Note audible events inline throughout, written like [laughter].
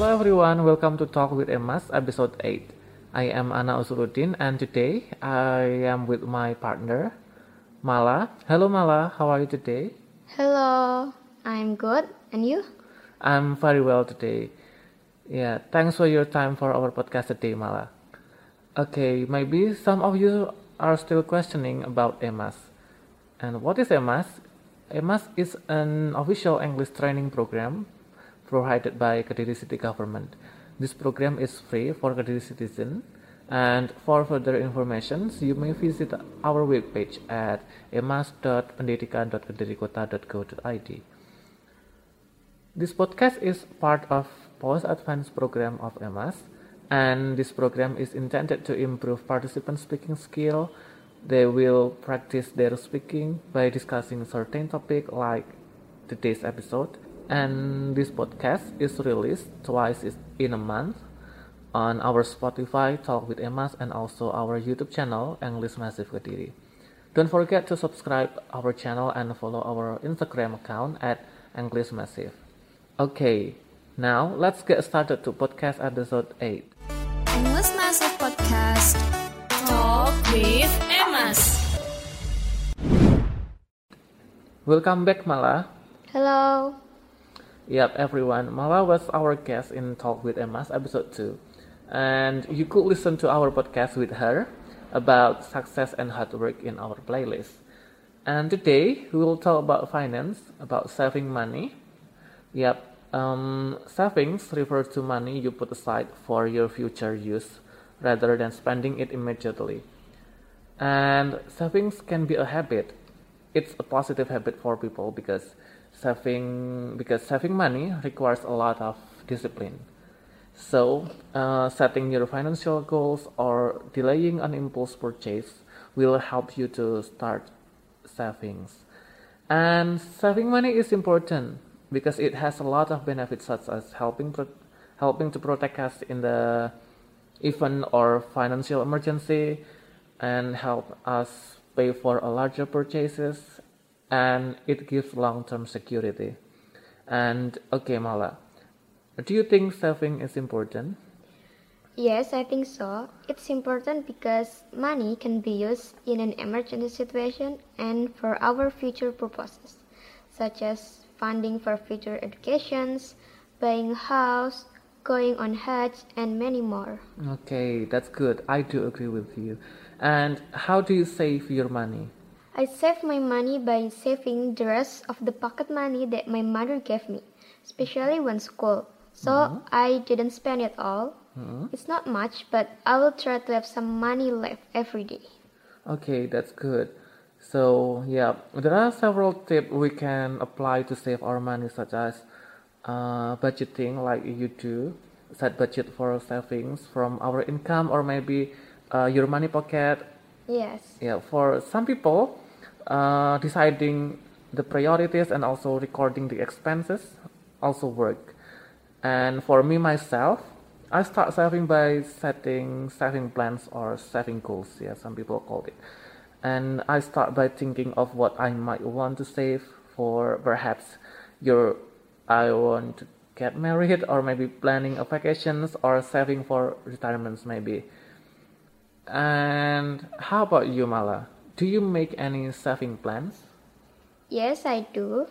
Hello everyone, welcome to Talk with Emas, episode 8. I am Anna Usuluddin and today I am with my partner, Mala. Hello Mala, how are you today? Hello, I'm good. And you? I'm very well today. Yeah, thanks for your time for our podcast today, Mala. Okay, maybe some of you are still questioning about EMAS. And what is EMAS? EMAS is an official English training program provided by Kediri City Government. This program is free for Kediri citizens. And for further information, you may visit our webpage at emas.pendidikan.kedirikota.go.id. This podcast is part of post advanced program of EMAS, and this program is intended to improve participants' speaking skill. They will practice their speaking by discussing certain topic like today's episode. And this podcast is released twice in a month on our Spotify Talk with Emas and also our YouTube channel English Massive Kediri. Don't forget to subscribe our channel and follow our Instagram account at English Massive. Okay, now let's get started to podcast episode 8. English Massive Podcast Talk with Emas. Welcome back Mala. Hello. Yep, everyone. Mala was our guest in Talk with Emas episode 2. And you could listen to our podcast with her about success and hard work in our playlist. And today we will talk about finance, about saving money. Yep, um, savings refers to money you put aside for your future use rather than spending it immediately. And savings can be a habit. It's a positive habit for people because saving because saving money requires a lot of discipline. So, uh, setting your financial goals or delaying an impulse purchase will help you to start savings. And saving money is important because it has a lot of benefits such as helping pro- helping to protect us in the event or financial emergency and help us pay for a larger purchases and it gives long-term security. And okay, Mala, do you think saving is important? Yes, I think so. It's important because money can be used in an emergency situation and for our future purposes, such as funding for future educations, buying a house, going on Hajj, and many more. Okay, that's good. I do agree with you. And how do you save your money? I save my money by saving the rest of the pocket money that my mother gave me, especially when school. So I didn't spend it all. It's not much, but I will try to have some money left every day. Okay, that's good. So, yeah, there are several tips we can apply to save our money, such as uh, budgeting, like you do, set budget for savings from our income or maybe uh, your money pocket. Yes. Yeah, for some people, uh, deciding the priorities and also recording the expenses also work. And for me myself, I start saving by setting saving plans or saving goals. Yeah, some people call it. And I start by thinking of what I might want to save for perhaps your I want to get married or maybe planning a vacations or saving for retirements maybe. And how about you, Mala? Do you make any saving plans? Yes, I do.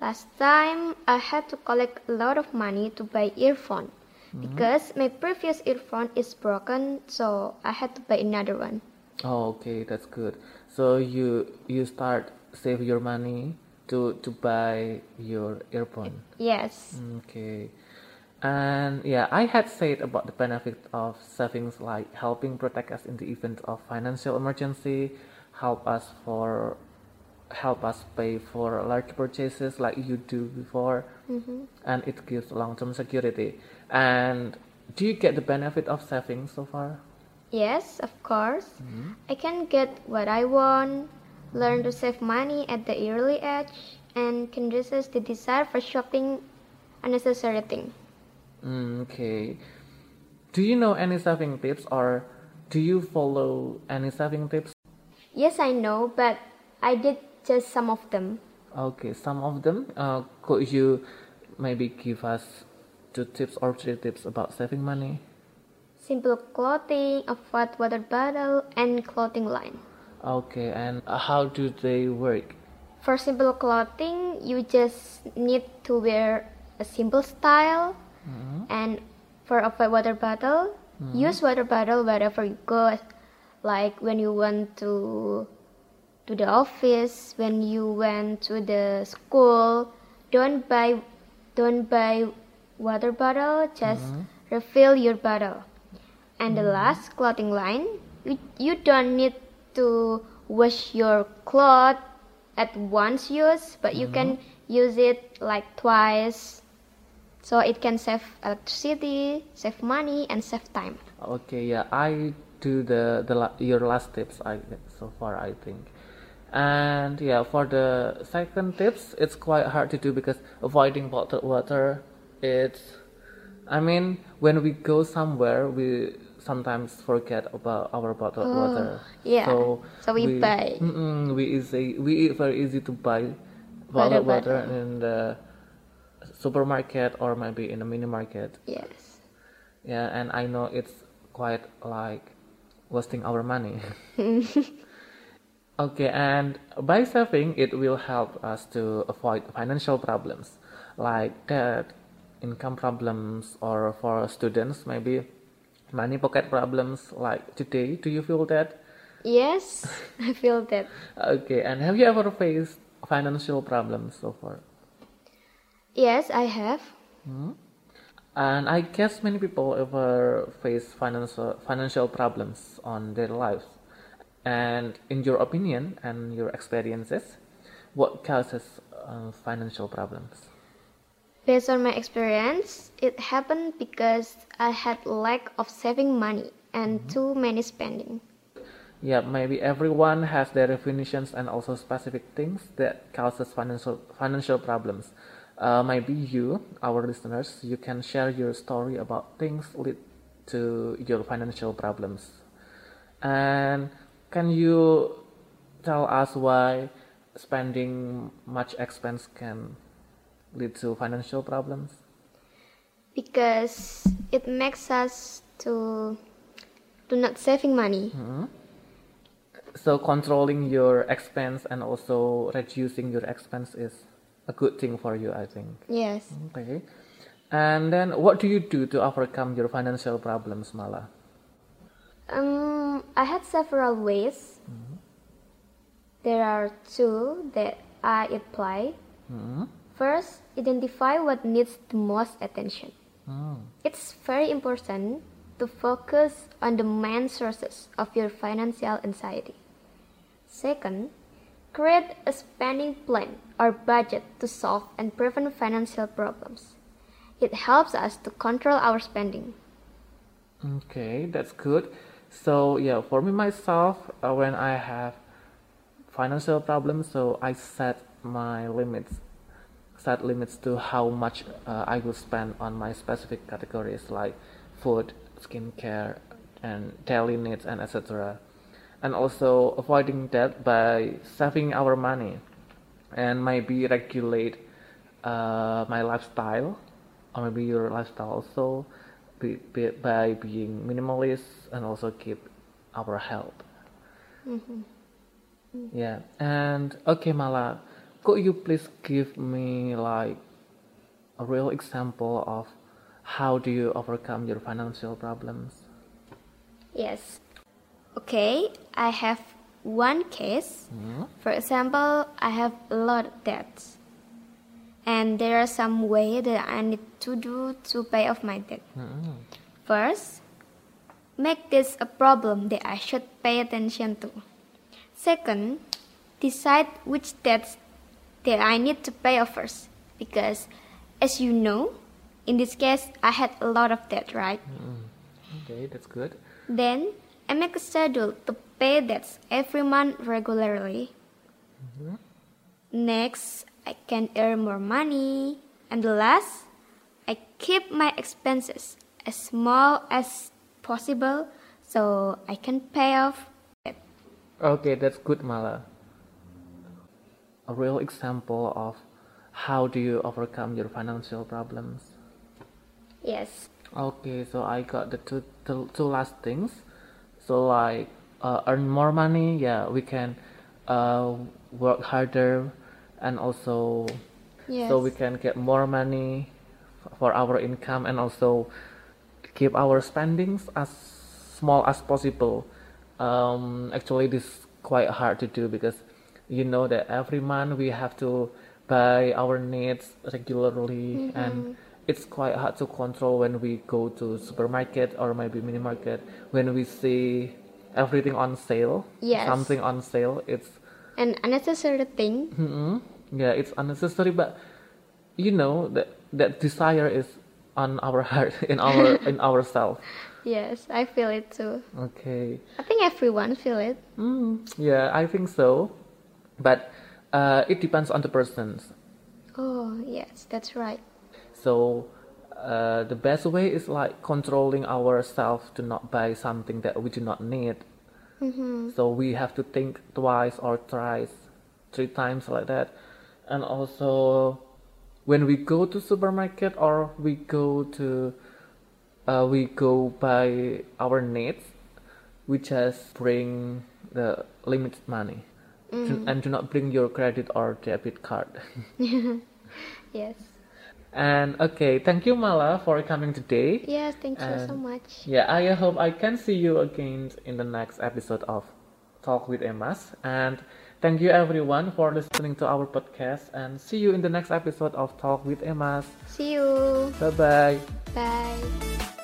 Last time I had to collect a lot of money to buy earphone mm-hmm. because my previous earphone is broken, so I had to buy another one. Oh, okay, that's good. So you you start save your money to to buy your earphone. Yes. Mm, okay. And yeah, I had said about the benefit of savings like helping protect us in the event of financial emergency, help us for help us pay for large purchases like you do before, mm-hmm. and it gives long-term security. And do you get the benefit of savings so far? Yes, of course. Mm-hmm. I can get what I want, learn to save money at the early age, and can resist the desire for shopping unnecessary thing. Mm, okay. Do you know any saving tips or do you follow any saving tips? Yes, I know, but I did just some of them. Okay, some of them. Uh, could you maybe give us two tips or three tips about saving money? Simple clothing, a fat water bottle, and clothing line. Okay, and how do they work? For simple clothing, you just need to wear a simple style. Mm-hmm. And for a water bottle, mm-hmm. use water bottle wherever you go. Like when you went to to the office, when you went to the school, don't buy don't buy water bottle, just mm-hmm. refill your bottle. And the last clothing line, you, you don't need to wash your cloth at once use, but you can use it like twice. So it can save electricity, save money, and save time. Okay, yeah, I do the the your last tips. I so far I think, and yeah, for the second tips, it's quite hard to do because avoiding bottled water, it's, I mean, when we go somewhere, we sometimes forget about our bottled oh, water. yeah. So, So we buy. Mm-mm, we easy we very easy to buy Bottled bottled water water. in the supermarket or maybe in a mini market. Yes. Yeah, and I know it's quite like wasting our money. [laughs] [laughs] okay, and by saving, it will help us to avoid financial problems like debt, income problems, or for students, maybe money pocket problems like today. Do you feel that? Yes, [laughs] I feel that. Okay, and have you ever faced financial problems so far? Yes, I have. Hmm. And I guess many people ever face financial uh, financial problems on their lives. And in your opinion and your experiences, what causes uh, financial problems? Based on my experience, it happened because I had lack of saving money and mm-hmm. too many spending. Yeah, maybe everyone has their definitions and also specific things that causes financial financial problems. Uh, maybe you, our listeners, you can share your story about things lead to your financial problems. And can you tell us why spending much expense can lead to financial problems? Because it makes us to to not saving money. So controlling your expense and also reducing your expense is a good thing for you, I think. Yes. Okay. And then what do you do to overcome your financial problems, Mala? Um, I had several ways. Mm-hmm. There are two that I apply. Mm-hmm. First, identify what needs the most attention. Mm. It's very important to focus on the main sources of your financial anxiety. Second, create a spending plan or budget to solve and prevent financial problems. It helps us to control our spending. Okay, that's good. So yeah, for me myself, uh, when I have financial problems, so I set my limits, set limits to how much uh, I will spend on my specific categories like food, skincare, and daily needs, and etc. And also avoiding debt by saving our money, and maybe regulate uh, my lifestyle, or maybe your lifestyle also be, be, by being minimalist and also keep our health. Yeah, and okay, Mala, could you please give me like a real example of how do you overcome your financial problems? Yes. Okay, I have one case. Mm-hmm. For example, I have a lot of debts. And there are some way that I need to do to pay off my debt. Mm-hmm. First, make this a problem that I should pay attention to. Second, decide which debts that I need to pay off first. Because, as you know, in this case, I had a lot of debt, right? Mm-hmm. Okay, that's good. Then I make a schedule to pay debts every month regularly. Mm-hmm. Next, I can earn more money. And the last, I keep my expenses as small as possible so I can pay off debt. Okay, that's good, Mala. A real example of how do you overcome your financial problems? Yes. Okay, so I got the two two, two last things. So like uh, earn more money, yeah, we can uh, work harder, and also Yes. so we can get more money for our income, and also keep our spendings as small as possible. Um, actually, this is quite hard to do because you know that every month we have to buy our needs regularly, and it's quite hard to control when we go to supermarket or maybe mini market when we see everything on sale, Yes. something on sale. It's An unnecessary thing. Mm-mm. Yeah, it's unnecessary, but you know that that desire is on our [laughs] heart, in our in [laughs] ourselves. Yes, I feel it too. Okay. I think everyone feel it. Mm, yeah, I think so, but uh, it depends on the persons. Oh, yes, that's right. So uh, the best way is like controlling ourselves to not buy something that we do not need. Mm-hmm. So we have to think twice or thrice, three times like that. And also, when we go to supermarket or we go to, uh, we go buy our needs, we just bring the limited money, Do- and do not bring your credit or debit card. [laughs] [laughs] Yes. And okay, thank you Mala for coming today. Yes, thank you so much. Yeah, I hope I can see you again in the next episode of Talk with Emas. And thank you everyone for listening to our podcast. And see you in the next episode of Talk with Emas. See you. Bye bye. Bye.